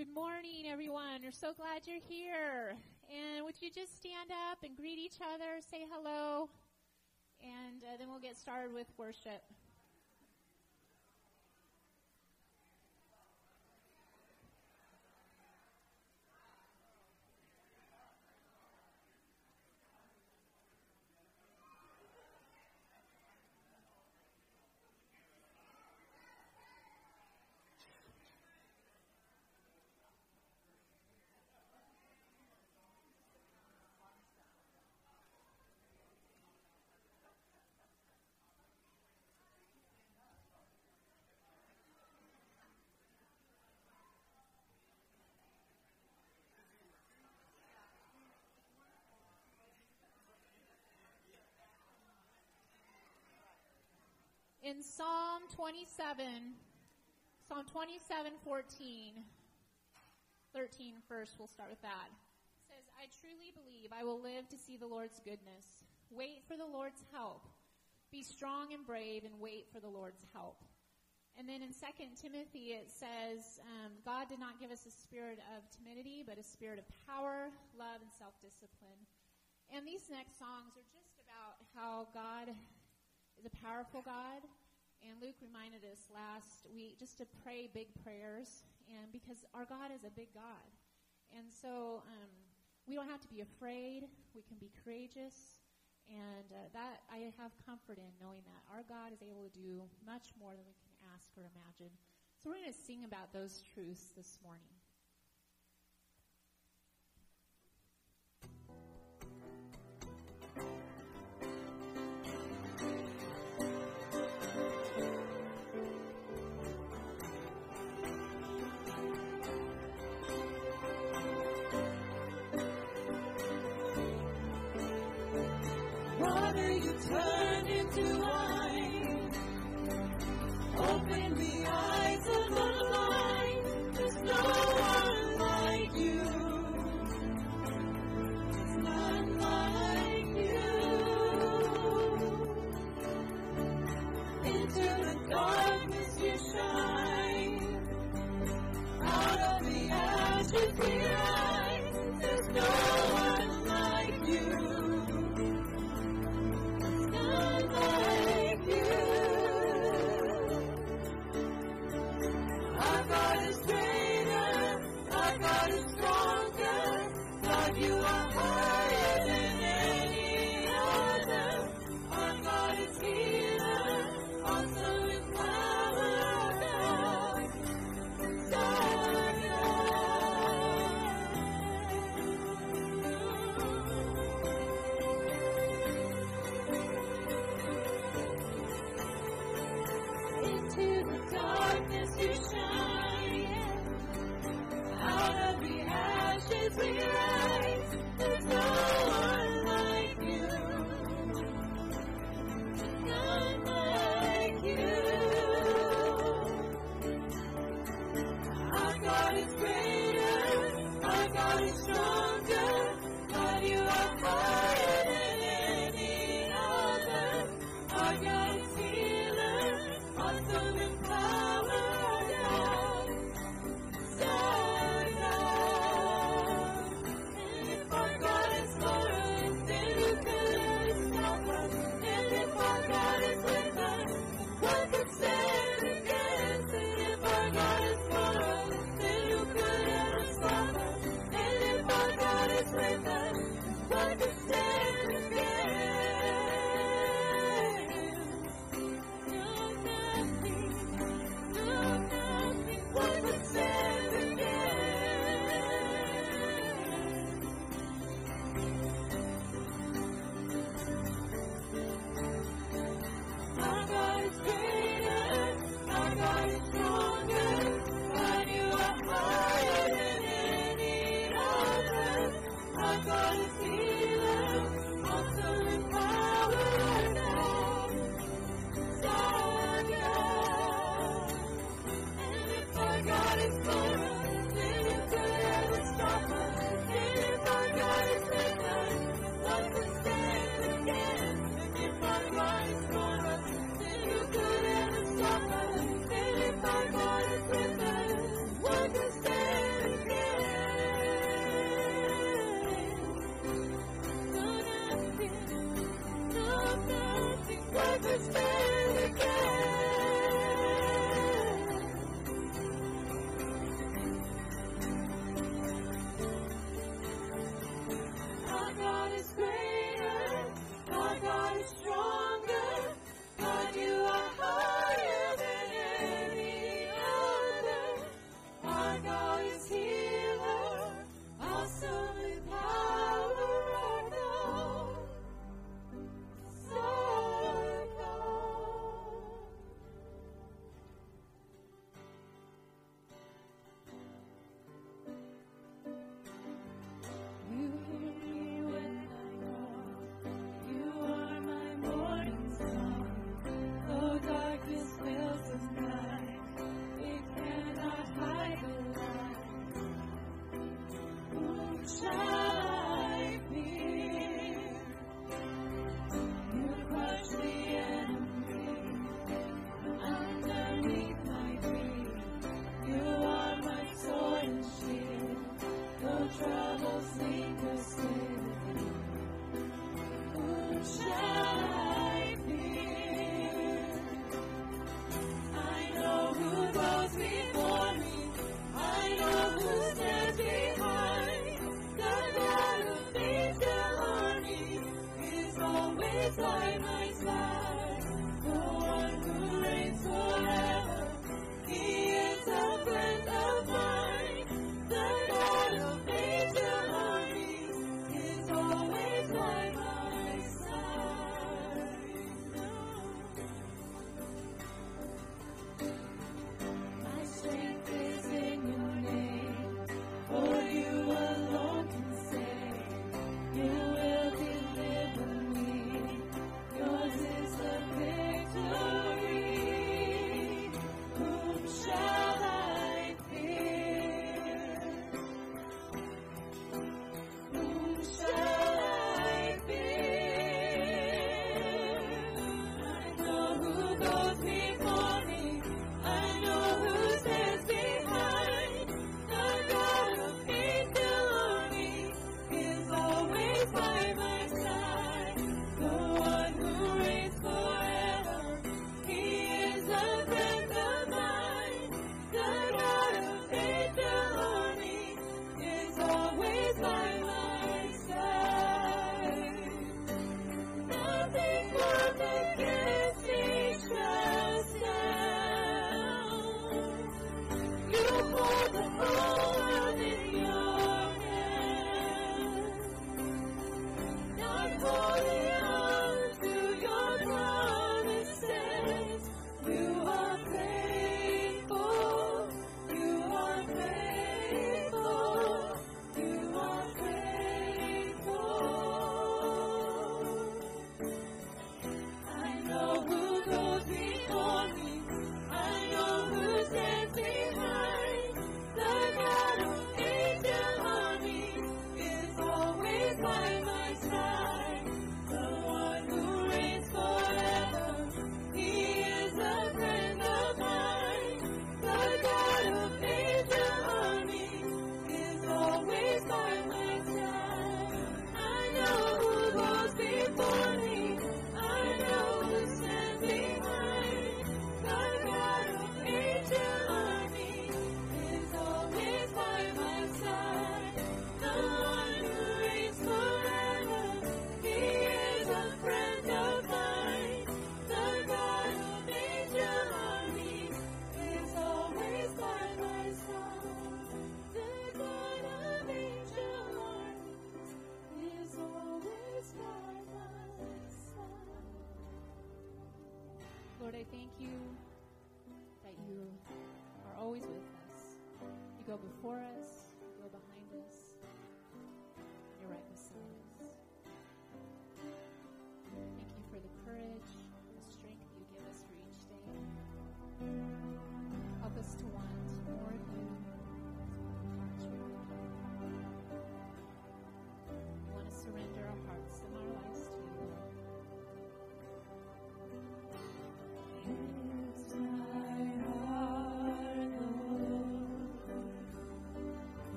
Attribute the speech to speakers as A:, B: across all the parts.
A: Good morning, everyone. We're so glad you're here. And would you just stand up and greet each other, say hello, and uh, then we'll get started with worship. In Psalm 27, Psalm 27, 14, 13 first, we'll start with that. It says, I truly believe I will live to see the Lord's goodness. Wait for the Lord's help. Be strong and brave and wait for the Lord's help. And then in 2 Timothy it says, um, God did not give us a spirit of timidity, but a spirit of power, love, and self-discipline. And these next songs are just about how God is a powerful God. And Luke reminded us last week just to pray big prayers, and because our God is a big God. And so um, we don't have to be afraid. We can be courageous. And uh, that I have comfort in knowing that our God is able to do much more than we can ask or imagine. So we're going to sing about those truths this morning.
B: to
A: us. So.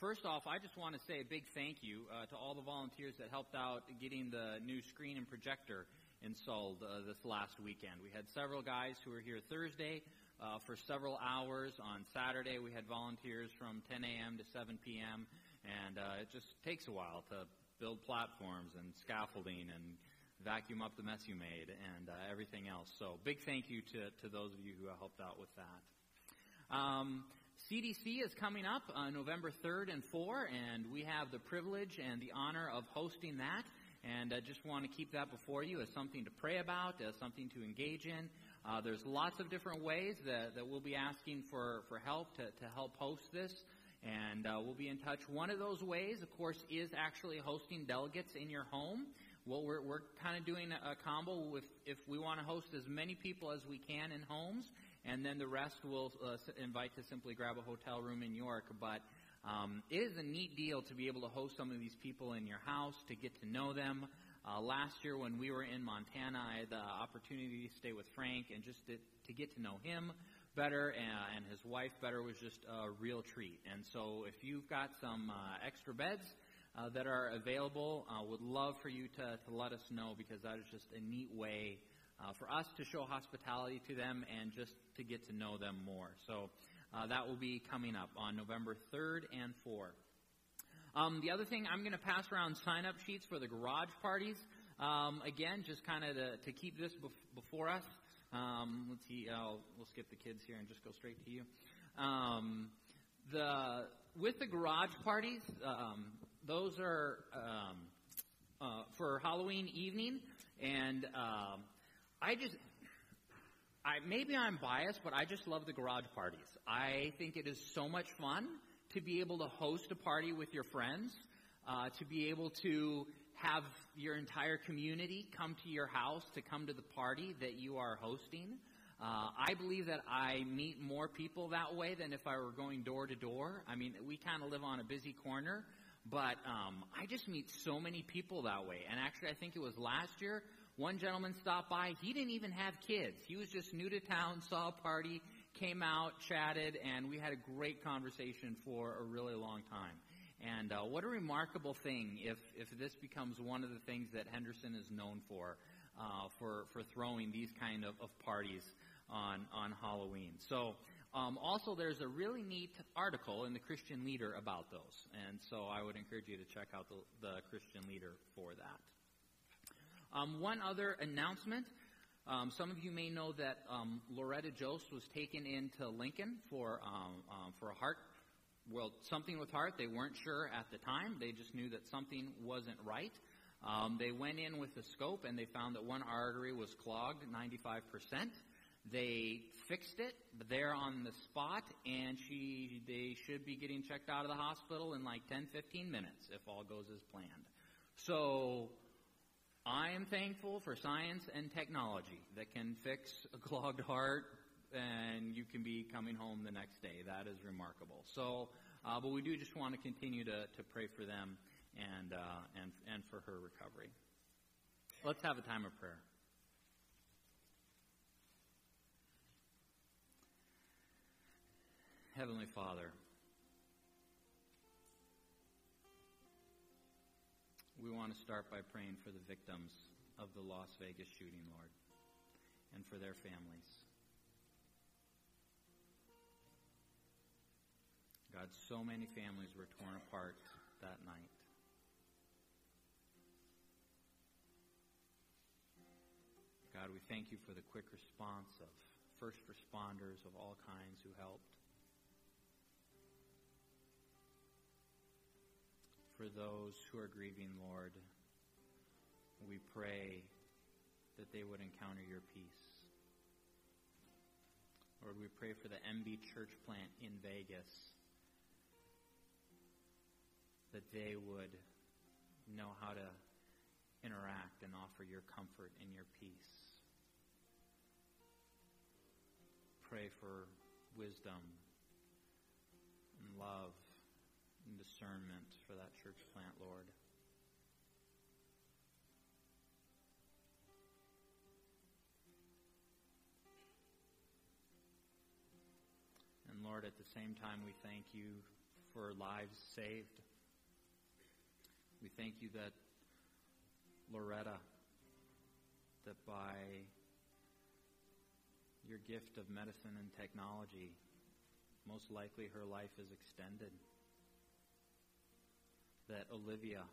C: First off, I just want to say a big thank you uh, to all the volunteers that helped out getting the new screen and projector installed uh, this last weekend. We had several guys who were here Thursday uh, for several hours. On Saturday, we had volunteers from 10 a.m. to 7 p.m., and uh, it just takes a while to build platforms and scaffolding and vacuum up the mess you made and uh, everything else. So big thank you to, to those of you who helped out with that. Um, CDC is coming up on November 3rd and 4, and we have the privilege and the honor of hosting that. And I just want to keep that before you as something to pray about, as something to engage in. Uh, there's lots of different ways that, that we'll be asking for, for help to, to help host this. And uh, we'll be in touch. One of those ways, of course, is actually hosting delegates in your home. Well, we're, we're kind of doing a, a combo with if we want to host as many people as we can in homes, and then the rest we'll uh, invite to simply grab a hotel room in York. But um, it is a neat deal to be able to host some of these people in your house, to get to know them. Uh, last year when we were in Montana, I had the opportunity to stay with Frank and just to, to get to know him better and, and his wife better was just a real treat. And so if you've got some uh, extra beds uh, that are available, uh, would love for you to, to let us know because that is just a neat way uh, for us to show hospitality to them and just to get to know them more. So uh, that will be coming up on November 3rd and 4th. Um, the other thing, I'm going to pass around sign-up sheets for the garage parties. Um, again, just kind of to, to, keep this bef- before us. Um, let's see. I'll, we'll skip the kids here and just go straight to you. Um, the with the garage parties, um, those are um, uh, for Halloween evening, and I just I, maybe I'm biased, but I just love the garage parties. I think it is so much fun to be able to host a party with your friends, uh, to be able to have your entire community come to your house to come to the party that you are hosting. Uh, I believe that I meet more people that way than if I were going door to door. I mean, we kind of live on a busy corner, but um, I just meet so many people that way. And actually, I think it was last year one gentleman stopped by. He didn't even have kids. He was just new to town, saw a party, came out, chatted, and we had a great conversation for a really long time. And uh, what a remarkable thing if, if this becomes one of the things that Henderson is known for, uh, for, for throwing these kind of, of parties on, on Halloween. So um, also there's a really neat article in the Christian Leader about those. And so I would encourage you to check out the, the Christian Leader for that. Um, one other announcement. Um, some of you may know that um, Loretta Jost was taken into Lincoln for um, um, for a heart, well, something with heart. They weren't sure at the time. They just knew that something wasn't right. Um, they went in with the scope and they found that one artery was clogged 95%. They fixed it there on the spot, and she they should be getting checked out of the hospital in like 10, 15 minutes if all goes as planned. So I am thankful for science and technology that can fix a clogged heart and you can be coming home the next day. That is remarkable. So, uh, but we do just want to continue to, to pray for them and, uh, and, and for her recovery. Let's have a time of prayer. Heavenly Father, we want to start by praying for the victims of the Las Vegas shooting, Lord, and for their families. God, so many families were torn apart that night. God, we thank you for the quick response of first responders of all kinds who helped. For those who are grieving, Lord. We pray that they would encounter your peace. Lord, we pray for the MB church plant in Vegas that they would know how to interact and offer your comfort and your peace. Pray for wisdom and love and discernment for that church plant, Lord. And Lord, at the same time, we thank you for lives saved. We thank you that Loretta, that by your gift of medicine and technology, most likely her life is extended. That Olivia,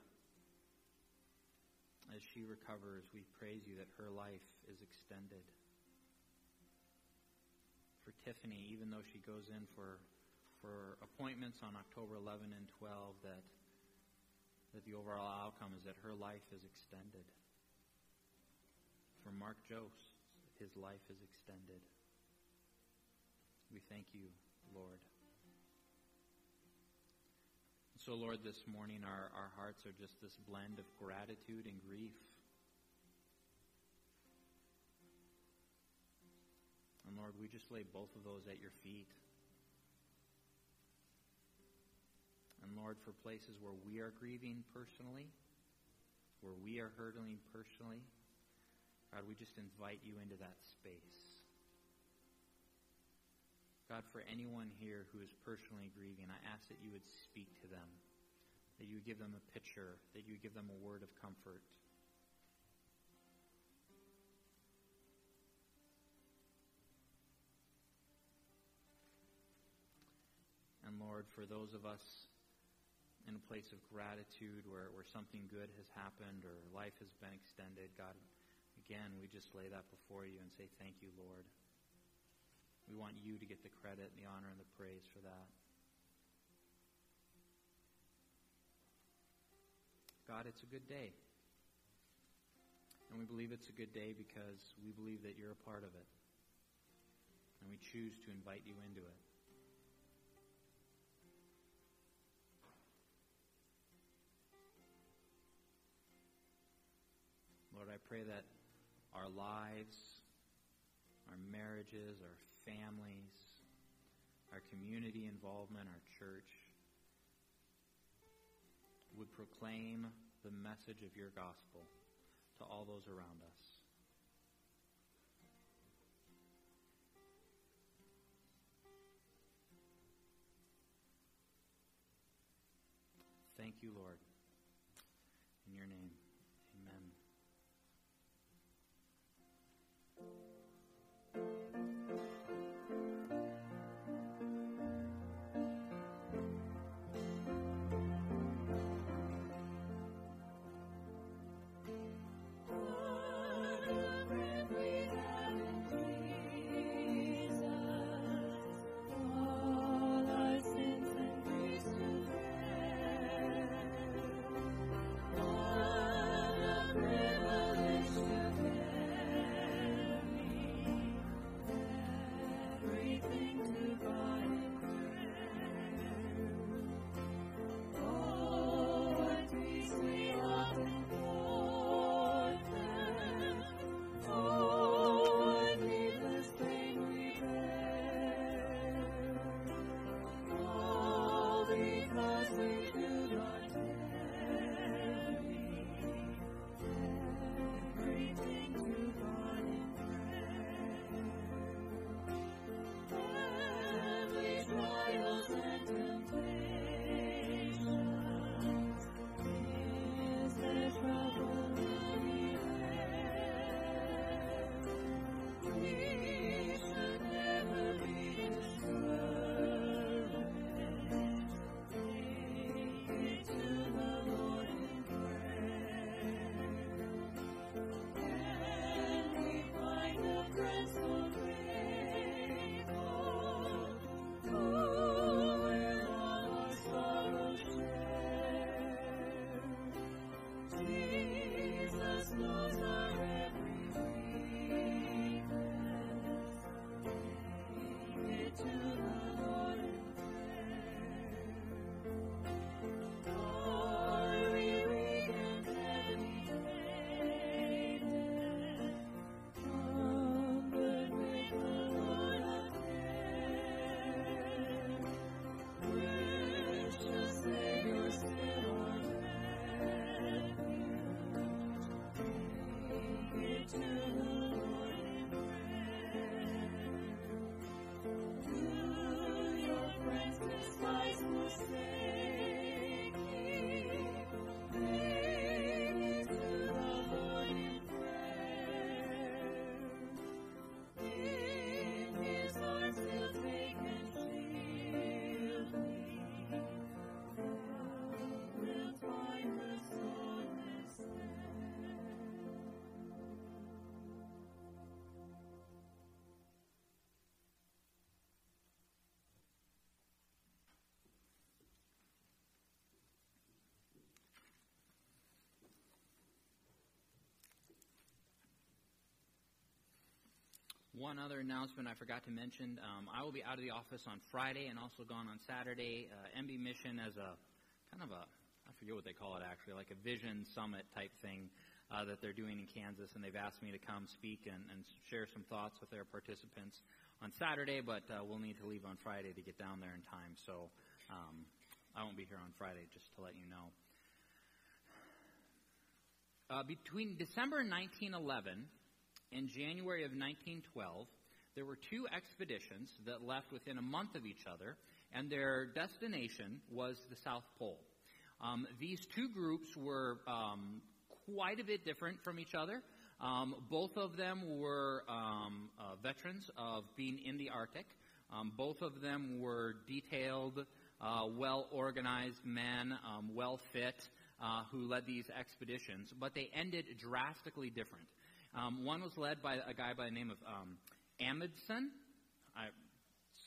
C: as she recovers, we praise you that her life is extended. For Tiffany, even though she goes in for for appointments on October 11 and 12, that that the overall outcome is that her life is extended. For Mark Jost, his life is extended. We thank you, Lord. So, Lord, this morning our, our hearts are just this blend of gratitude and grief. And Lord, we just lay both of those at your feet. And Lord, for places where we are grieving personally, where we are hurtling personally, God, we just invite you into that space. God, for anyone here who is personally grieving, I ask that you would speak to them, that you would give them a picture, that you would give them a word of comfort. And Lord, for those of us in a place of gratitude where, where something good has happened or life has been extended, God, again, we just lay that before you and say, Thank you, Lord. We want you to get the credit, and the honor, and the praise for that. God, it's a good day. And we believe it's a good day because we believe that you're a part of it. And we choose to invite you into it. Lord, I pray that our lives, our marriages, our families, our community involvement, our church would proclaim the message of your gospel to all those around us. Thank you, Lord. In your name. One other announcement I forgot to mention. Um, I will be out of the office on Friday and also gone on Saturday. Uh, MB Mission as a kind of a, I forget what they call it actually, like a vision summit type thing uh, that they're doing in Kansas, and they've asked me to come speak and, and share some thoughts with their participants on Saturday, but uh, we'll need to leave on Friday to get down there in time. So um, I won't be here on Friday, just to let you know. Uh, between December 1911 and January of 1912, there were two expeditions that left within a month of each other, and their destination was the South Pole. Um, these two groups were um, quite a bit different from each other. Um, both of them were um, uh, veterans of being in the Arctic. Um, both of them were detailed, uh, well organized men, um, well fit, uh, who led these expeditions, but they ended drastically different. Um, one was led by a guy by the name of um, Amundsen. I,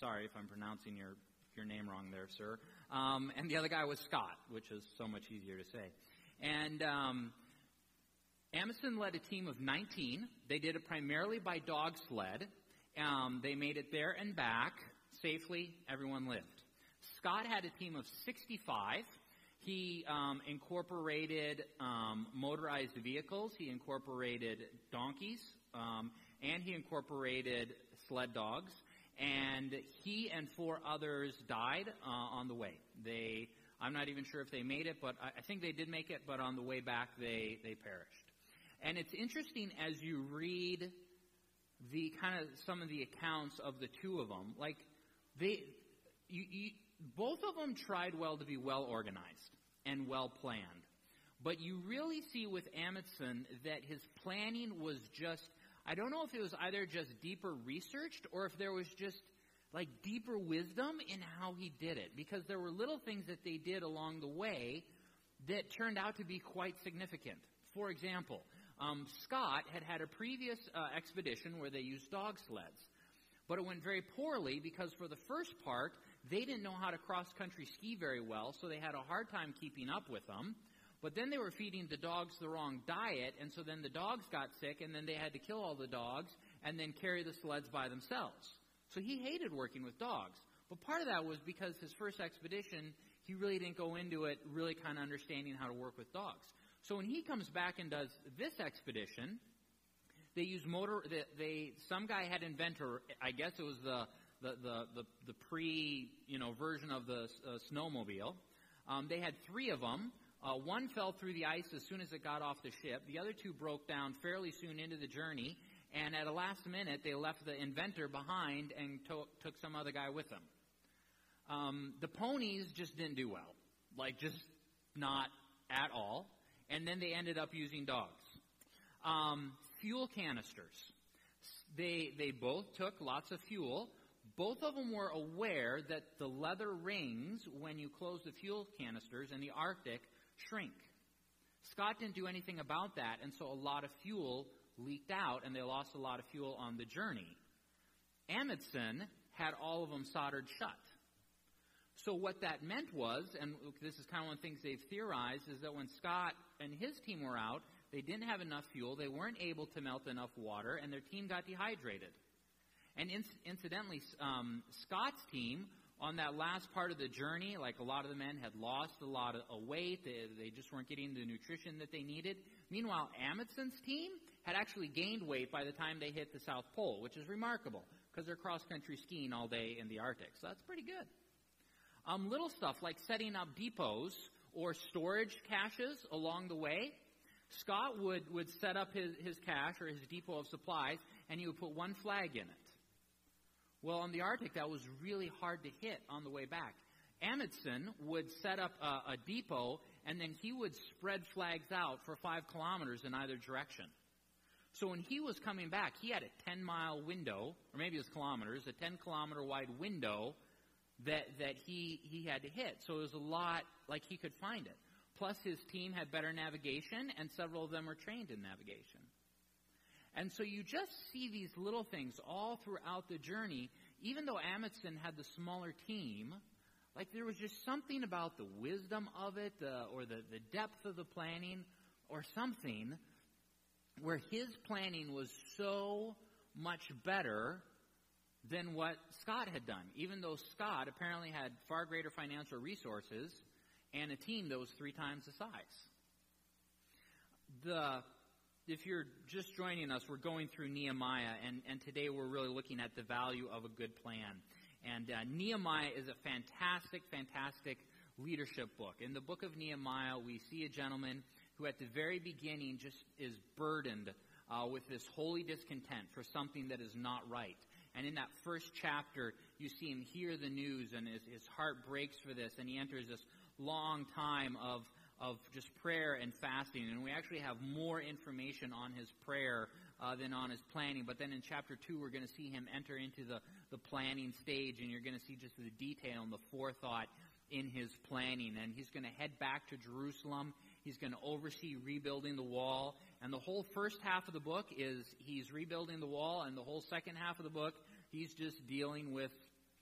C: sorry if I'm pronouncing your your name wrong there, sir. Um, and the other guy was Scott, which is so much easier to say. And um, Amundsen led a team of 19. They did it primarily by dog sled. Um, they made it there and back safely. Everyone lived. Scott had a team of 65. He um, incorporated um, motorized vehicles. He incorporated donkeys, um, and he incorporated sled dogs. And he and four others died uh, on the way. They, I'm not even sure if they made it, but I, I think they did make it. But on the way back, they they perished. And it's interesting as you read the kind of some of the accounts of the two of them, like they, you, you, both of them tried well to be well organized and well planned. But you really see with Amundsen that his planning was just, I don't know if it was either just deeper researched or if there was just like deeper wisdom in how he did it. Because there were little things that they did along the way that turned out to be quite significant. For example, um, Scott had had a previous uh, expedition where they used dog sleds. But it went very poorly because for the first part, they didn't know how to cross country ski very well, so they had a hard time keeping up with them. But then they were feeding the dogs the wrong diet, and so then the dogs got sick, and then they had to kill all the dogs and then carry the sleds by themselves. So he hated working with dogs. But part of that was because his first expedition, he really didn't go into it really kind of understanding how to work with dogs. So when he comes back and does this expedition, they use motor. They, they some guy had inventor. I guess it was the the the the, the pre you know version of the uh, snowmobile. Um, they had three of them. Uh, one fell through the ice as soon as it got off the ship. The other two broke down fairly soon into the journey. And at a last minute, they left the inventor behind and to- took some other guy with them. Um, the ponies just didn't do well. Like, just not at all and then they ended up using dogs. Um, fuel canisters. They, they both took lots of fuel. Both of them were aware that the leather rings, when you close the fuel canisters in the Arctic, shrink. Scott didn't do anything about that, and so a lot of fuel leaked out, and they lost a lot of fuel on the journey. Amundsen had all of them soldered shut. So what that meant was, and this is kind of one of the things they've theorized, is that when Scott and his team were out, they didn't have enough fuel, they weren't able to melt enough water, and their team got dehydrated. And incidentally, um, Scott's team on that last part of the journey, like a lot of the men had lost a lot of weight, they, they just weren't getting the nutrition that they needed. Meanwhile, Amundsen's team had actually gained weight by the time they hit the South Pole, which is remarkable because they're cross country skiing all day in the Arctic. So that's pretty good. Um, little stuff like setting up depots or storage caches along the way. Scott would, would set up his, his cache or his depot of supplies, and he would put one flag in it. Well, on the Arctic, that was really hard to hit on the way back. Amundsen would set up a, a depot, and then he would spread flags out for five kilometers in either direction. So when he was coming back, he had a 10 mile window, or maybe it was kilometers, a 10 kilometer wide window that, that he, he had to hit. So it was a lot like he could find it. Plus, his team had better navigation, and several of them were trained in navigation. And so you just see these little things all throughout the journey. Even though Amundsen had the smaller team, like there was just something about the wisdom of it, uh, or the, the depth of the planning, or something, where his planning was so much better than what Scott had done, even though Scott apparently had far greater financial resources and a team that was three times the size. The if you're just joining us, we're going through Nehemiah, and, and today we're really looking at the value of a good plan. And uh, Nehemiah is a fantastic, fantastic leadership book. In the book of Nehemiah, we see a gentleman who at the very beginning just is burdened uh, with this holy discontent for something that is not right. And in that first chapter, you see him hear the news and his, his heart breaks for this and he enters this long time of, of just prayer and fasting. And we actually have more information on his prayer uh, than on his planning. But then in chapter 2, we're going to see him enter into the, the planning stage and you're going to see just the detail and the forethought in his planning. And he's going to head back to Jerusalem. He's going to oversee rebuilding the wall. And the whole first half of the book is he's rebuilding the wall, and the whole second half of the book, he's just dealing with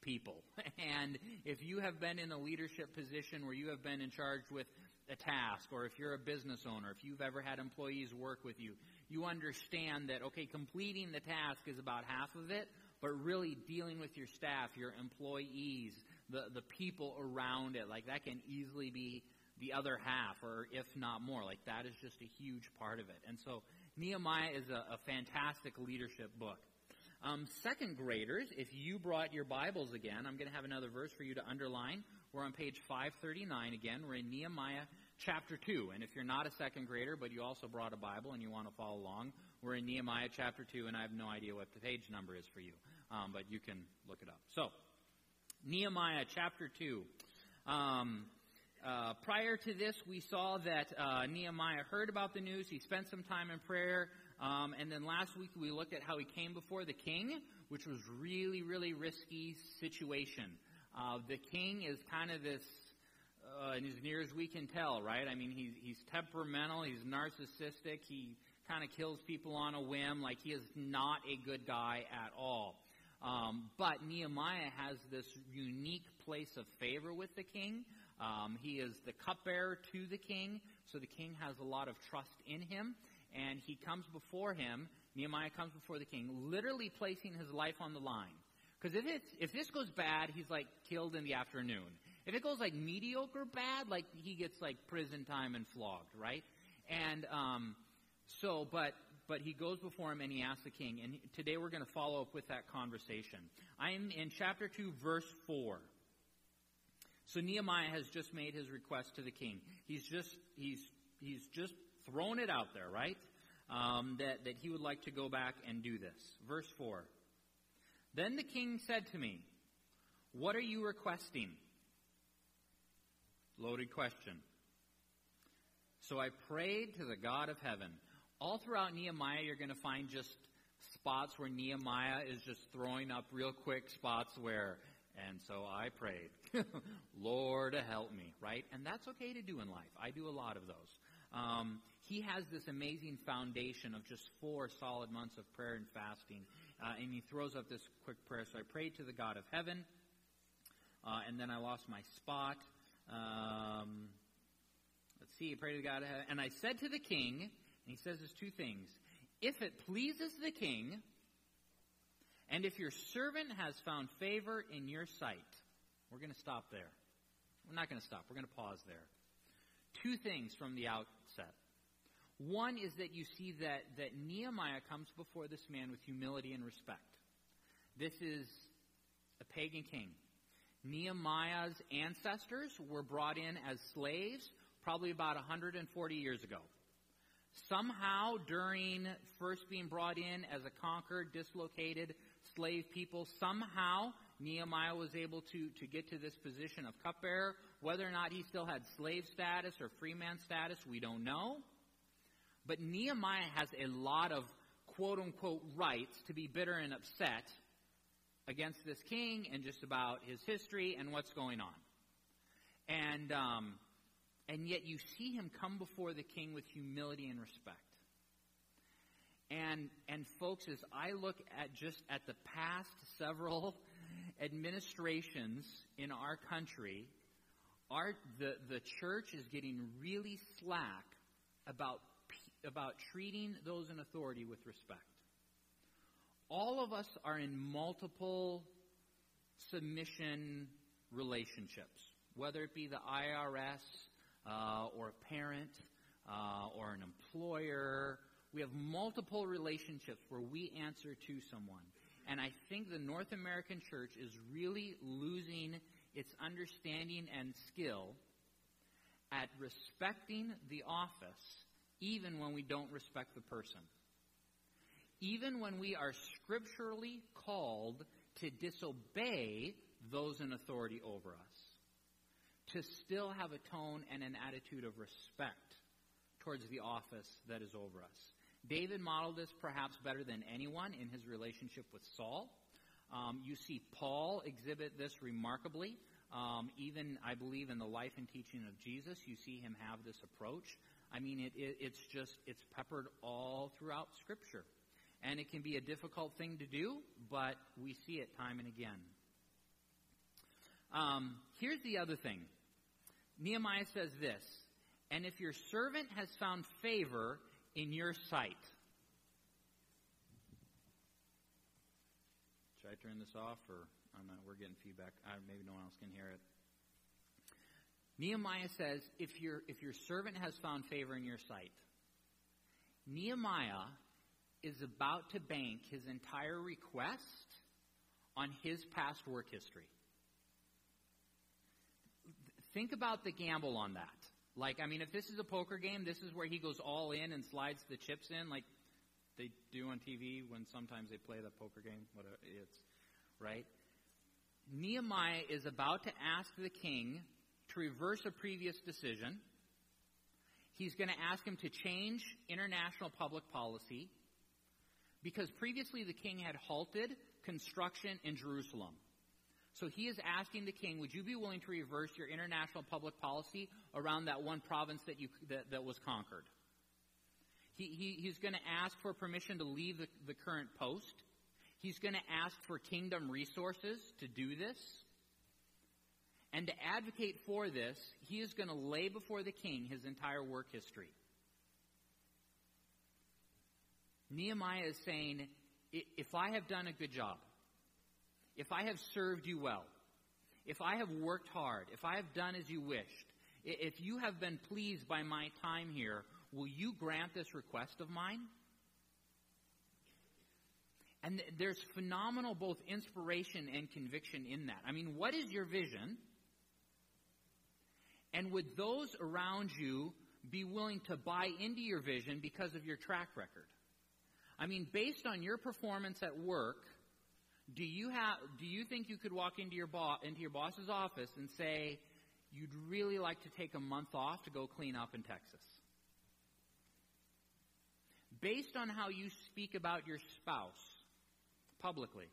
C: people. And if you have been in a leadership position where you have been in charge with a task, or if you're a business owner, if you've ever had employees work with you, you understand that, okay, completing the task is about half of it, but really dealing with your staff, your employees, the, the people around it, like that can easily be the other half, or if not more. Like that is just a huge part of it. And so Nehemiah is a, a fantastic leadership book. Um, second graders, if you brought your Bibles again, I'm going to have another verse for you to underline. We're on page 539 again. We're in Nehemiah chapter 2. And if you're not a second grader, but you also brought a Bible and you want to follow along, we're in Nehemiah chapter 2, and I have no idea what the page number is for you, um, but you can look it up. So, Nehemiah chapter 2. Um, uh, prior to this, we saw that uh, Nehemiah heard about the news. He spent some time in prayer. Um, and then last week, we looked at how he came before the king, which was really, really risky situation. Uh, the king is kind of this, uh, and as near as we can tell, right? I mean, he's, he's temperamental, he's narcissistic, he kind of kills people on a whim. Like, he is not a good guy at all. Um, but Nehemiah has this unique place of favor with the king. Um, he is the cupbearer to the king, so the king has a lot of trust in him. And he comes before him, Nehemiah comes before the king, literally placing his life on the line. Because if, if this goes bad, he's like killed in the afternoon. If it goes like mediocre bad, like he gets like prison time and flogged, right? And um, so, but but he goes before him and he asks the king. And today we're going to follow up with that conversation. I'm in chapter 2, verse 4. So Nehemiah has just made his request to the king. He's just, he's, he's just thrown it out there, right? Um, that, that he would like to go back and do this. Verse 4. Then the king said to me, What are you requesting? Loaded question. So I prayed to the God of heaven. All throughout Nehemiah, you're going to find just spots where Nehemiah is just throwing up real quick spots where and so I prayed, Lord, help me, right? And that's okay to do in life. I do a lot of those. Um, he has this amazing foundation of just four solid months of prayer and fasting. Uh, and he throws up this quick prayer. So I prayed to the God of heaven. Uh, and then I lost my spot. Um, let's see. I prayed to God of heaven. And I said to the king, and he says there's two things. If it pleases the king, and if your servant has found favor in your sight, we're going to stop there. We're not going to stop. We're going to pause there. Two things from the outset. One is that you see that, that Nehemiah comes before this man with humility and respect. This is a pagan king. Nehemiah's ancestors were brought in as slaves probably about 140 years ago. Somehow, during first being brought in as a conquered, dislocated, slave people. Somehow, Nehemiah was able to, to get to this position of cupbearer. Whether or not he still had slave status or freeman status, we don't know. But Nehemiah has a lot of quote unquote rights to be bitter and upset against this king and just about his history and what's going on. And, um, and yet you see him come before the king with humility and respect. And, and folks, as I look at just at the past several administrations in our country, our, the, the church is getting really slack about, about treating those in authority with respect. all of us are in multiple submission relationships, whether it be the IRS uh, or a parent uh, or an employer. We have multiple relationships where we answer to someone. And I think the North American church is really losing its understanding and skill at respecting the office even when we don't respect the person. Even when we are scripturally called to disobey those in authority over us, to still have a tone and an attitude of respect towards the office that is over us. David modeled this perhaps better than anyone in his relationship with Saul. Um, you see Paul exhibit this remarkably. Um, even, I believe, in the life and teaching of Jesus, you see him have this approach. I mean, it, it, it's just, it's peppered all throughout Scripture. And it can be a difficult thing to do, but we see it time and again. Um, here's the other thing Nehemiah says this And if your servant has found favor in your sight, should I turn this off or I'm not, we're getting feedback. Uh, maybe no one else can hear it. Nehemiah says, if your, if your servant has found favor in your sight, Nehemiah is about to bank his entire request on his past work history. Think about the gamble on that. Like, I mean, if this is a poker game, this is where he goes all in and slides the chips in, like they do on TV when sometimes they play the poker game. Whatever it's right. Nehemiah is about to ask the king to reverse a previous decision. He's going to ask him to change international public policy because previously the king had halted construction in Jerusalem. So he is asking the king, would you be willing to reverse your international public policy around that one province that, you, that, that was conquered? He, he, he's going to ask for permission to leave the, the current post. He's going to ask for kingdom resources to do this. And to advocate for this, he is going to lay before the king his entire work history. Nehemiah is saying, if I have done a good job, if I have served you well, if I have worked hard, if I have done as you wished, if you have been pleased by my time here, will you grant this request of mine? And there's phenomenal both inspiration and conviction in that. I mean, what is your vision? And would those around you be willing to buy into your vision because of your track record? I mean, based on your performance at work, do you have do you think you could walk into your boss into your boss's office and say you'd really like to take a month off to go clean up in Texas? Based on how you speak about your spouse publicly,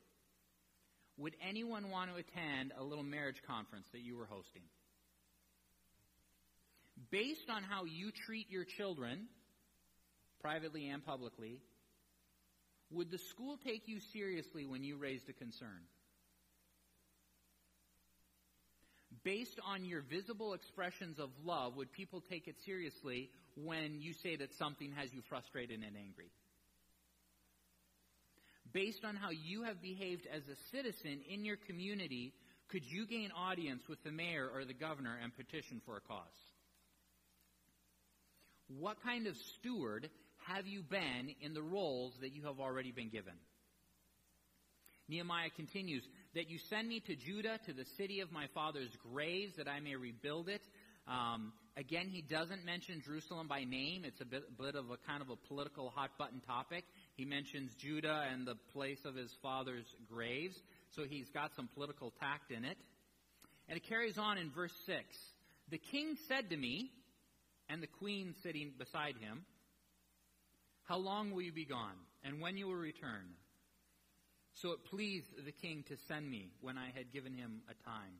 C: would anyone want to attend a little marriage conference that you were hosting? Based on how you treat your children, privately and publicly, would the school take you seriously when you raised a concern? Based on your visible expressions of love, would people take it seriously when you say that something has you frustrated and angry? Based on how you have behaved as a citizen in your community, could you gain audience with the mayor or the governor and petition for a cause? What kind of steward have you been in the roles that you have already been given? Nehemiah continues, that you send me to Judah, to the city of my father's graves, that I may rebuild it. Um, again, he doesn't mention Jerusalem by name. It's a bit, bit of a kind of a political hot button topic. He mentions Judah and the place of his father's graves, so he's got some political tact in it. And it carries on in verse 6. The king said to me, and the queen sitting beside him, how long will you be gone? And when you will return? So it pleased the king to send me when I had given him a time.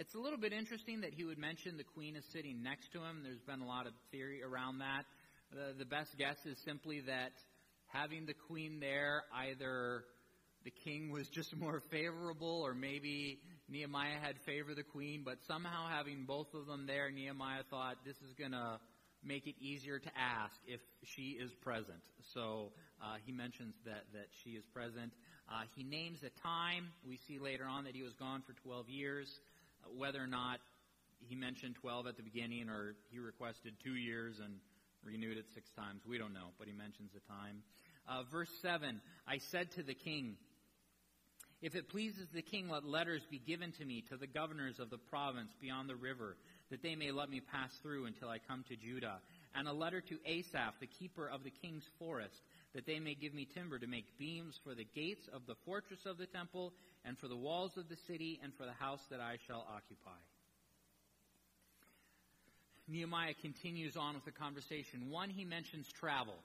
C: It's a little bit interesting that he would mention the queen is sitting next to him. There's been a lot of theory around that. The, the best guess is simply that having the queen there, either the king was just more favorable or maybe Nehemiah had favored the queen, but somehow having both of them there, Nehemiah thought this is going to make it easier to ask if she is present. So uh, he mentions that, that she is present. Uh, he names a time. We see later on that he was gone for 12 years. Uh, whether or not he mentioned 12 at the beginning or he requested two years and renewed it six times, we don't know, but he mentions a time. Uh, verse 7 I said to the king, if it pleases the king, let letters be given to me to the governors of the province beyond the river, that they may let me pass through until I come to Judah. And a letter to Asaph, the keeper of the king's forest, that they may give me timber to make beams for the gates of the fortress of the temple, and for the walls of the city, and for the house that I shall occupy. Nehemiah continues on with the conversation. One, he mentions travel.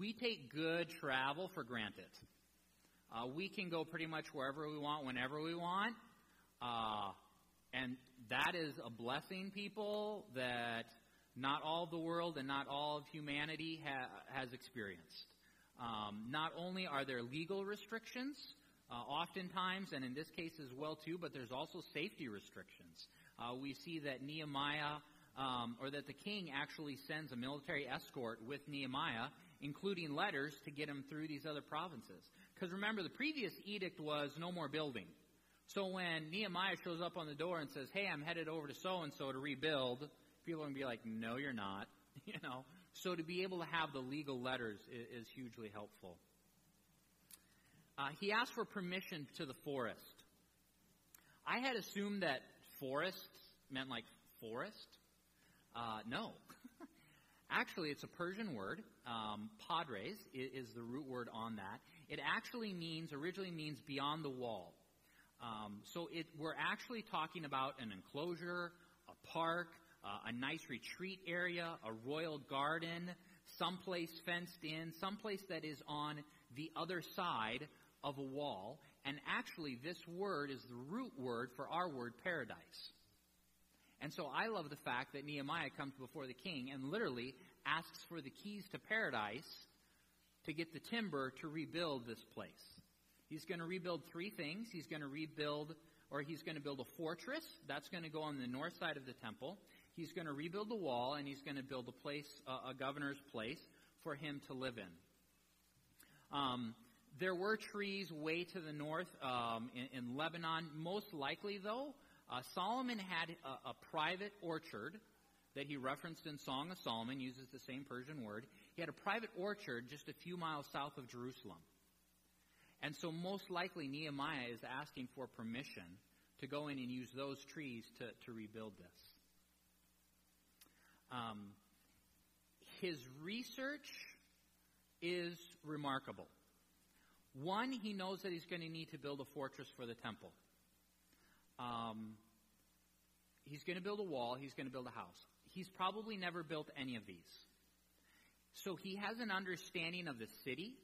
C: We take good travel for granted. Uh, we can go pretty much wherever we want, whenever we want. Uh, and that is a blessing, people, that not all of the world and not all of humanity ha- has experienced. Um, not only are there legal restrictions, uh, oftentimes, and in this case as well too, but there's also safety restrictions. Uh, we see that Nehemiah, um, or that the king actually sends a military escort with Nehemiah, including letters to get him through these other provinces. Because remember, the previous edict was no more building. So when Nehemiah shows up on the door and says, "Hey, I'm headed over to so and so to rebuild," people are going to be like, "No, you're not." You know. So to be able to have the legal letters is, is hugely helpful. Uh, he asked for permission to the forest. I had assumed that forest meant like forest. Uh, no. actually, it's a Persian word. Um, pardes is, is the root word on that. It actually means, originally means beyond the wall. Um, so it, we're actually talking about an enclosure, a park, uh, a nice retreat area, a royal garden, someplace fenced in, someplace that is on the other side of a wall. And actually, this word is the root word for our word paradise. And so I love the fact that Nehemiah comes before the king and literally asks for the keys to paradise to get the timber to rebuild this place. He's going to rebuild three things. He's going to rebuild, or he's going to build a fortress. That's going to go on the north side of the temple. He's going to rebuild the wall, and he's going to build a place, a governor's place, for him to live in. Um, there were trees way to the north um, in, in, Lebanon. Most likely, though, uh, Solomon had a, a private orchard that he referenced in Song of Solomon, uses the same Persian word. He had a private orchard just a few miles south of Jerusalem. And so, most likely, Nehemiah is asking for permission to go in and use those trees to, to rebuild this. Um, his research is remarkable. One, he knows that he's going to need to build a fortress for the temple. Um, he's going to build a wall, he's going to build a house. He's probably never built any of these. So he has an understanding of the city.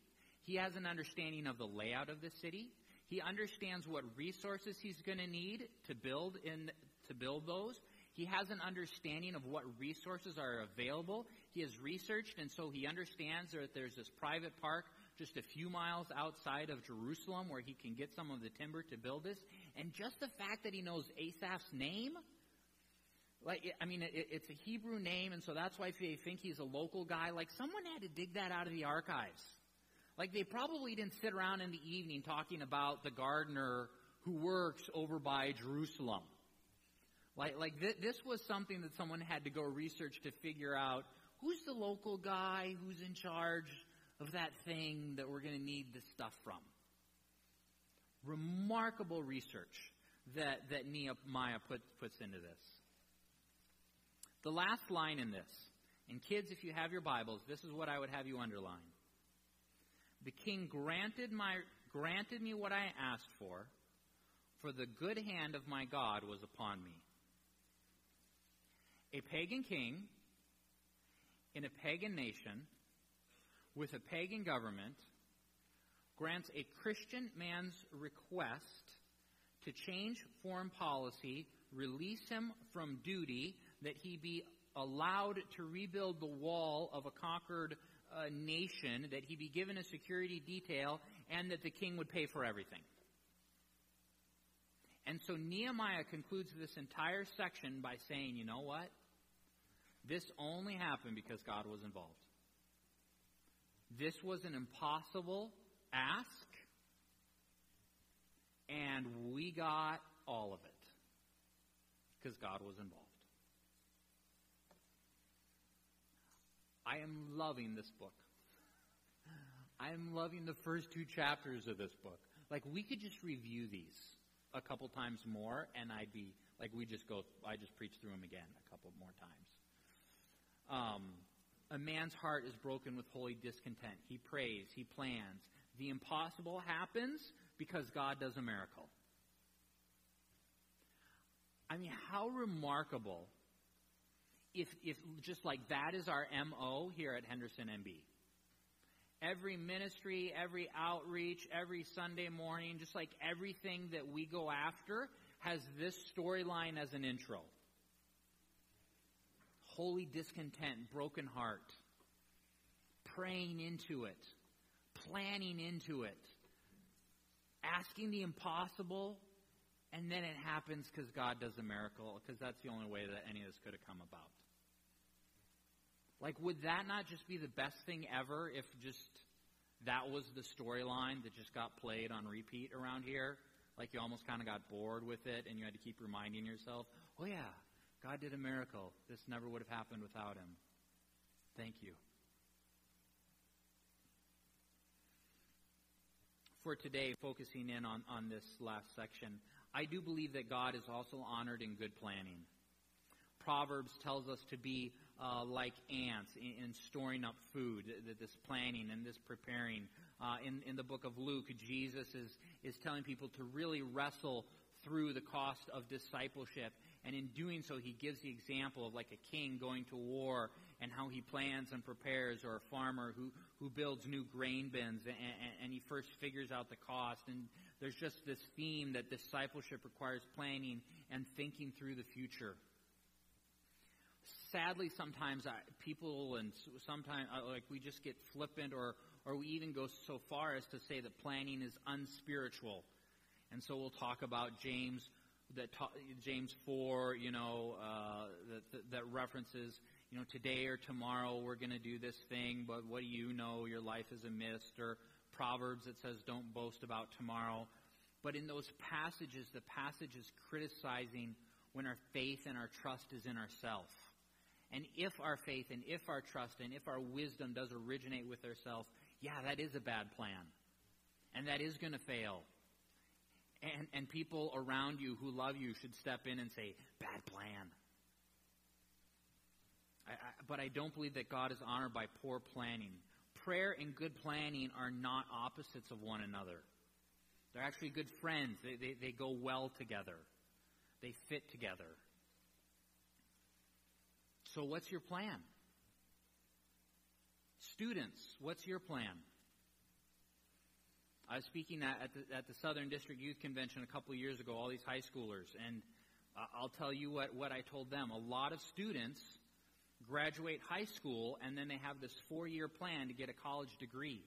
C: He has an understanding of the layout of the city. He understands what resources he's going to need to build in to build those. He has an understanding of what resources are available. He has researched, and so he understands that there's this private park just a few miles outside of Jerusalem where he can get some of the timber to build this. And just the fact that he knows Asaph's name like, I mean, it, it's a Hebrew name, and so that's why they think he's a local guy. Like, someone had to dig that out of the archives. Like, they probably didn't sit around in the evening talking about the gardener who works over by Jerusalem. Like, like th- this was something that someone had to go research to figure out who's the local guy who's in charge of that thing that we're going to need this stuff from. Remarkable research that, that Nehemiah put, puts into this. The last line in this, and kids, if you have your Bibles, this is what I would have you underline. The king granted my granted me what I asked for, for the good hand of my God was upon me. A pagan king in a pagan nation with a pagan government grants a Christian man's request to change foreign policy, release him from duty, that he be allowed to rebuild the wall of a conquered uh, nation, that he be given a security detail, and that the king would pay for everything. And so Nehemiah concludes this entire section by saying, you know what? This only happened because God was involved. This was an impossible ask, and we got all of it because God was involved. I am loving this book. I am loving the first two chapters of this book. Like, we could just review these a couple times more, and I'd be, like, we just go, I just preach through them again a couple more times. Um, a man's heart is broken with holy discontent. He prays, he plans. The impossible happens because God does a miracle. I mean, how remarkable if, if just like that is our MO here at Henderson MB. Every ministry, every outreach, every Sunday morning, just like everything that we go after has this storyline as an intro. Holy discontent, broken heart, praying into it, planning into it, asking the impossible, and then it happens because God does a miracle, because that's the only way that any of this could have come about. Like, would that not just be the best thing ever if just that was the storyline that just got played on repeat around here? Like, you almost kind of got bored with it and you had to keep reminding yourself, oh, yeah, God did a miracle. This never would have happened without him. Thank you. For today, focusing in on, on this last section, I do believe that God is also honored in good planning. Proverbs tells us to be uh, like ants in, in, storing up food, this planning and this preparing. Uh, in, in the book of Luke, Jesus is, is telling people to really wrestle through the cost of discipleship. And in doing so, he gives the example of like a king going to war and how he plans and prepares, or a farmer who, who builds new grain bins and, and, and he first figures out the cost. And there's just this theme that discipleship requires planning and thinking through the future sadly, sometimes I, people and sometimes uh, like we just get flippant, or or we even go so far as to say that planning is unspiritual, and so we'll talk about James that ta- James four, you know, uh, that, that that references. You know, today or tomorrow we're going to do this thing, but what do you know? Your life is a mist. Or Proverbs that says, "Don't boast about tomorrow." But in those passages, the passage is criticizing when our faith and our trust is in ourselves. And if our faith and if our trust and if our wisdom does originate with ourselves, yeah, that is a bad plan. And that is going to fail. And, and people around you who love you should step in and say, bad plan. I, I, but I don't believe that God is honored by poor planning. Prayer and good planning are not opposites of one another. They're actually good friends. They, they, they go well together. They fit together. So, what's your plan? Students, what's your plan? I was speaking at the, at the Southern District Youth Convention a couple of years ago, all these high schoolers, and I'll tell you what, what I told them. A lot of students graduate high school and then they have this four year plan to get a college degree.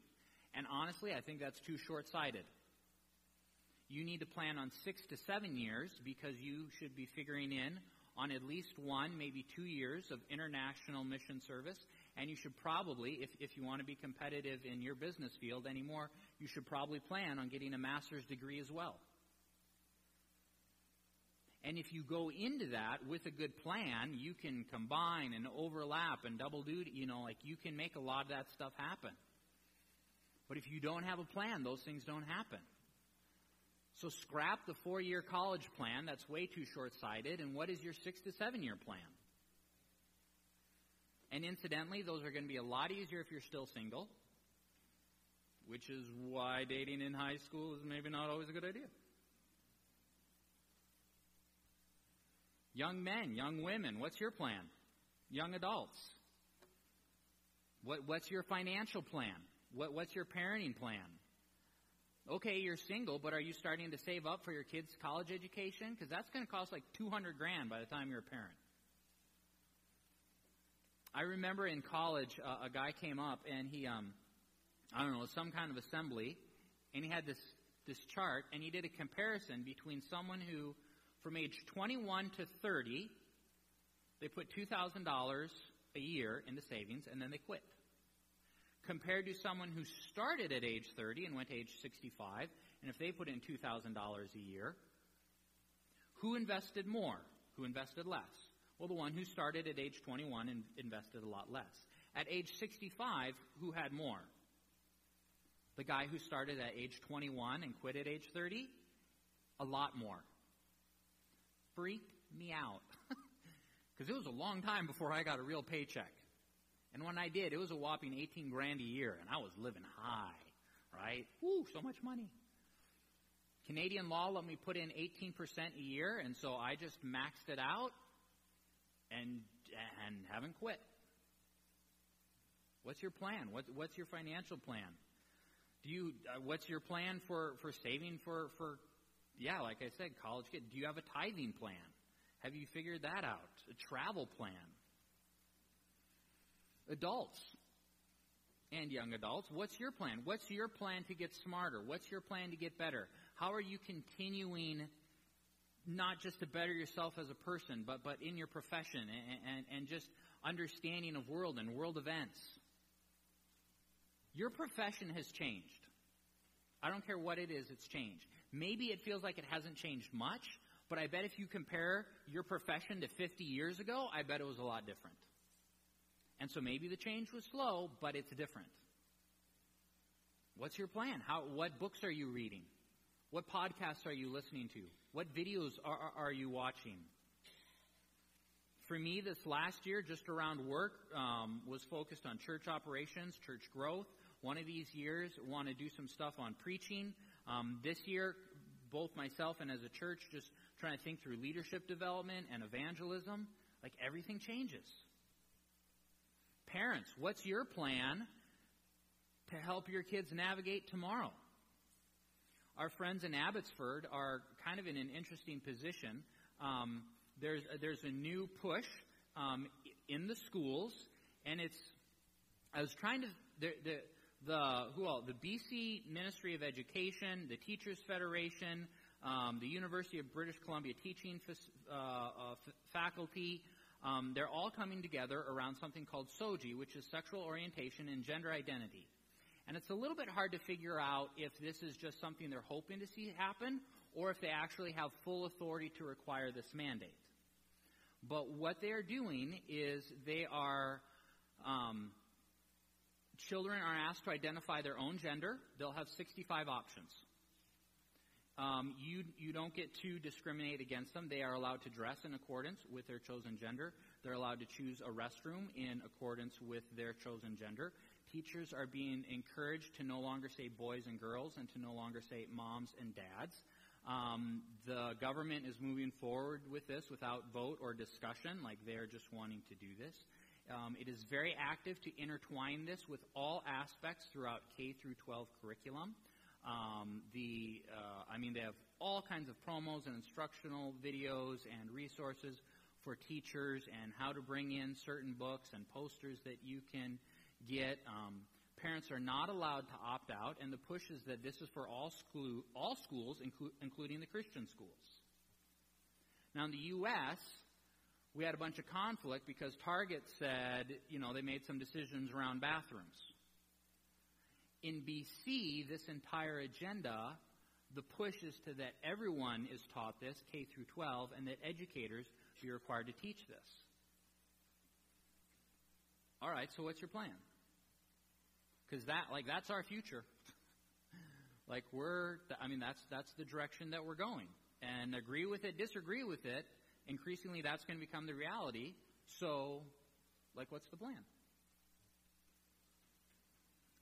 C: And honestly, I think that's too short sighted. You need to plan on six to seven years because you should be figuring in on at least one, maybe two years of international mission service. And you should probably, if, if you want to be competitive in your business field anymore, you should probably plan on getting a master's degree as well. And if you go into that with a good plan, you can combine and overlap and double duty, you know, like you can make a lot of that stuff happen. But if you don't have a plan, those things don't happen. So scrap the four year college plan. That's way too short sighted. And what is your six to seven year plan? And incidentally, those are going to be a lot easier if you're still single, which is why dating in high school is maybe not always a good idea. Young men, young women, what's your plan? Young adults. What, what's your financial plan? What, what's your parenting plan? Okay, you're single, but are you starting to save up for your kids' college education? Because that's going to cost like 200 grand by the time you're a parent. I remember in college, uh, a guy came up and he, um, I don't know, some kind of assembly, and he had this this chart, and he did a comparison between someone who, from age 21 to 30, They put $2,000 a year into savings and then they quit. Compared to someone who started at age 30 and went to age 65, and if they put in $2,000 a year, who invested more? Who invested less? Well, the one who started at age 21 and invested a lot less. At age 65, who had more? The guy who started at age 21 and quit at age 30? A lot more. Freaked me out. Because it was a long time before I got a real paycheck. And when I did, it was a whopping 18 grand a year, and I was living high, right? Woo, so much money. Canadian law let me put in 18% a year, and so I just maxed it out and and haven't quit. What's your plan? What, what's your financial plan? Do you uh, what's your plan for for saving for for yeah, like I said, college kid? Do you have a tithing plan? Have you figured that out? A travel plan? Adults and young adults, what's your plan? What's your plan to get smarter? What's your plan to get better? How are you continuing not just to better yourself as a person, but, but in your profession and, and, and just understanding of world and world events? Your profession has changed. I don't care what it is, it's changed. Maybe it feels like it hasn't changed much, but I bet if you compare your profession to 50 years ago, I bet it was a lot different. And so maybe the change was slow, but it's different. What's your plan? How, what books are you reading? What podcasts are you listening to? What videos are, are, are you watching? For me, this last year, just around work, um, was focused on church operations, church growth. One of these years, want to do some stuff on preaching. Um, this year, both myself and as a church, just trying to think through leadership development and evangelism. Like everything changes. Parents, what's your plan to help your kids navigate tomorrow? Our friends in Abbotsford are kind of in an interesting position. Um, there's a, there's a new push um, in the schools, and it's I was trying to the the the who all the BC Ministry of Education, the Teachers Federation, um, the University of British Columbia Teaching uh, uh, Faculty. Um, they're all coming together around something called SOGI, which is sexual orientation and gender identity. And it's a little bit hard to figure out if this is just something they're hoping to see happen or if they actually have full authority to require this mandate. But what they are doing is they are, um, children are asked to identify their own gender. They'll have 65 options. Um, you, you don't get to discriminate against them. They are allowed to dress in accordance with their chosen gender. They're allowed to choose a restroom in accordance with their chosen gender. Teachers are being encouraged to no longer say boys and girls and to no longer say moms and dads. Um, the government is moving forward with this without vote or discussion, like they're just wanting to do this. Um, it is very active to intertwine this with all aspects throughout K through 12 curriculum. Um, the, uh, I mean, they have all kinds of promos and instructional videos and resources for teachers and how to bring in certain books and posters that you can get. Um, parents are not allowed to opt out, and the push is that this is for all, school, all schools, inclu- including the Christian schools. Now, in the U.S., we had a bunch of conflict because Target said, you know, they made some decisions around bathrooms. In BC, this entire agenda, the push is to that everyone is taught this, K through 12, and that educators be required to teach this. All right, so what's your plan? Because that, like, that's our future. like, we're, I mean, that's that's the direction that we're going. And agree with it, disagree with it. Increasingly, that's going to become the reality. So, like, what's the plan?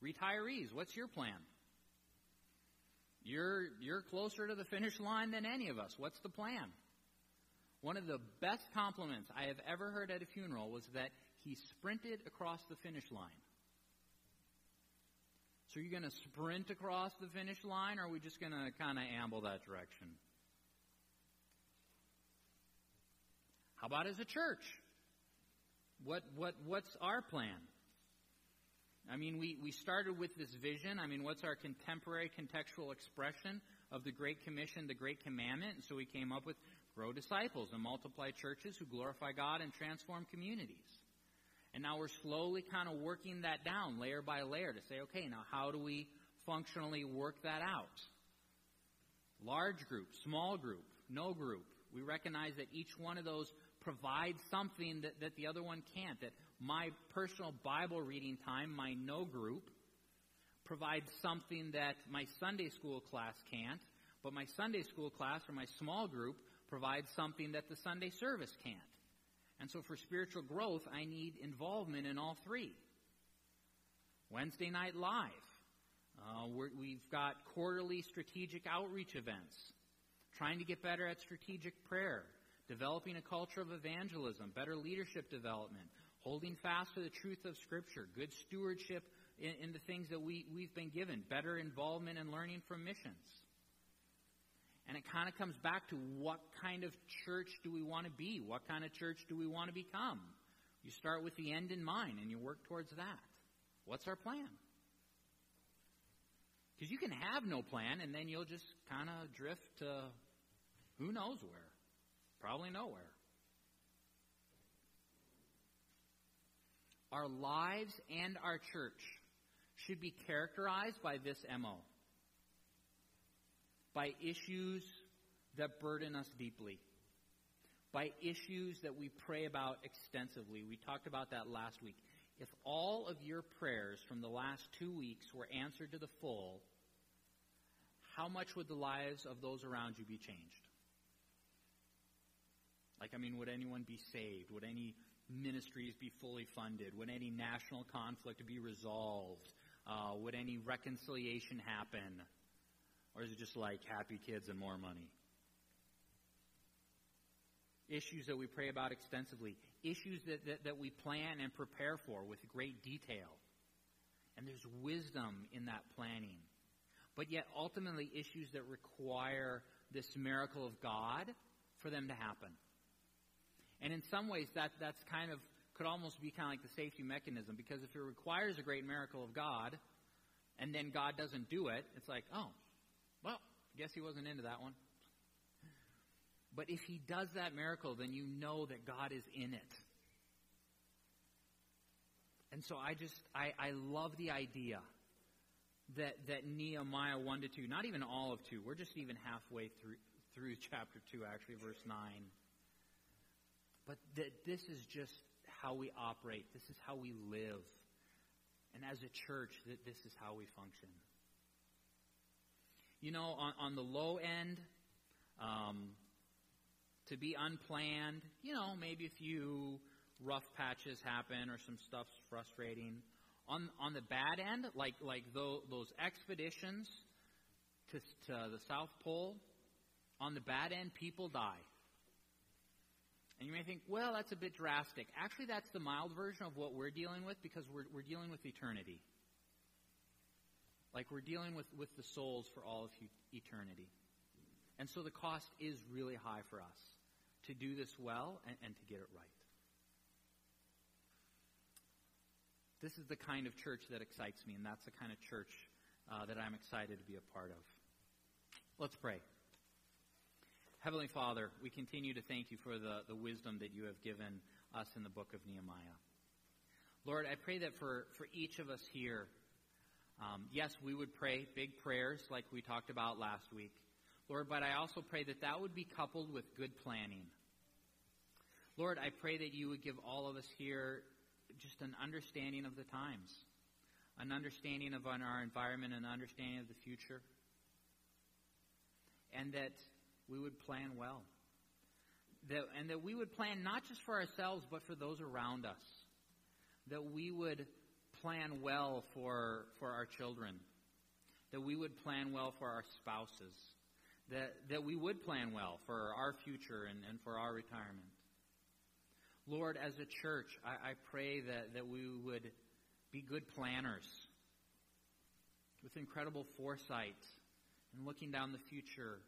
C: Retirees, what's your plan? You're you're closer to the finish line than any of us. What's the plan? One of the best compliments I have ever heard at a funeral was that he sprinted across the finish line. So you're you going to sprint across the finish line, or are we just going to kind of amble that direction? How about as a church? What what what's our plan? I mean, we, we started with this vision. I mean, what's our contemporary contextual expression of the Great Commission, the Great Commandment? And so we came up with grow disciples and multiply churches who glorify God and transform communities. And now we're slowly kind of working that down layer by layer to say, okay, now how do we functionally work that out? Large group, small group, no group. We recognize that each one of those provides something that, that the other one can't. That my personal Bible reading time, my no group, provides something that my Sunday school class can't, but my Sunday school class or my small group provides something that the Sunday service can't. And so for spiritual growth, I need involvement in all three. Wednesday Night Live. Uh, we have got quarterly strategic outreach events. Trying to get better at strategic prayer. Developing a culture of evangelism. Better leadership development. Holding fast to the truth of Scripture. Good stewardship in, in the things that we, we've been given. Better involvement and learning from missions. And it kind of comes back to what kind of church do we want to be? What kind of church do we want to become? You start with the end in mind and you work towards that. What's our plan? Because you can have no plan and then you'll just kind of drift to who knows where. Probably nowhere. Our lives and our church should be characterized by this MO by issues that burden us deeply, by issues that we pray about extensively. We talked about that last week. If all of your prayers from the last two weeks were answered to the full, how much would the lives of those around you be changed? Like, I mean, would anyone be saved? Would any ministries be fully funded? Would any national conflict be resolved? Uh, would any reconciliation happen? Or is it just like happy kids and more money? Issues that we pray about extensively. Issues that, that, that we plan and prepare for with great detail. And there's wisdom in that planning. But yet, ultimately, issues that require this miracle of God for them to happen. And in some ways, that, that's kind of, could almost be kind of like the safety mechanism, because if it requires a great miracle of God, and then God doesn't do it, it's like, oh, well, guess he wasn't into that one. But if he does that miracle, then you know that God is in it. And so I just, I, I love the idea that, that Nehemiah 1 to 2, not even all of 2, we're just even halfway through, through chapter 2, actually, verse 9. But that this is just how we operate. This is how we live. And as a church, that this is how we function you know, on, on the low end, um, to be unplanned, you know, maybe a few rough patches happen or some stuff's frustrating. On on the bad end, like like those, those expeditions to, to the South Pole, on the bad end, people die. And you may think, well, that's a bit drastic. Actually, that's the mild version of what we're dealing with because we're, we're dealing with eternity. Like we're dealing with, with the souls for all of eternity. And so the cost is really high for us to do this well and, and to get it right. This is the kind of church that excites me, and that's the kind of church uh, that I'm excited to be a part of. Let's pray. Heavenly Father, we continue to thank you for the, the wisdom that you have given us in the book of Nehemiah. Lord, I pray that for, for each of us here, um, yes, we would pray big prayers like we talked about last week. Lord, but I also pray that that would be coupled with good planning. Lord, I pray that you would give all of us here just an understanding of the times, an understanding of our environment, an understanding of the future, and that we would plan well. That, and that we would plan not just for ourselves, but for those around us. That we would plan well for, for our children, that we would plan well for our spouses, that, that we would plan well for our future and, and for our retirement. Lord, as a church, I, I pray that, that we would be good planners with incredible foresight and looking down the future.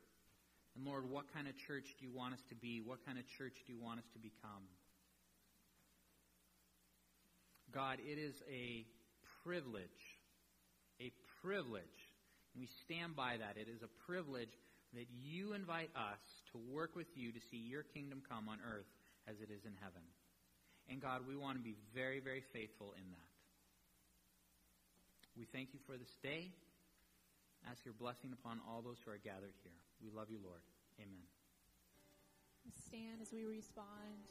C: And Lord, what kind of church do you want us to be? What kind of church do you want us to become? God, it is a privilege, a privilege, and we stand by that. It is a privilege that you invite us to work with you to see your kingdom come on earth as it is in heaven. And God, we want to be very, very faithful in that. We thank you for this day. Ask your blessing upon all those who are gathered here. We love you, Lord. Amen.
A: Stand as we respond.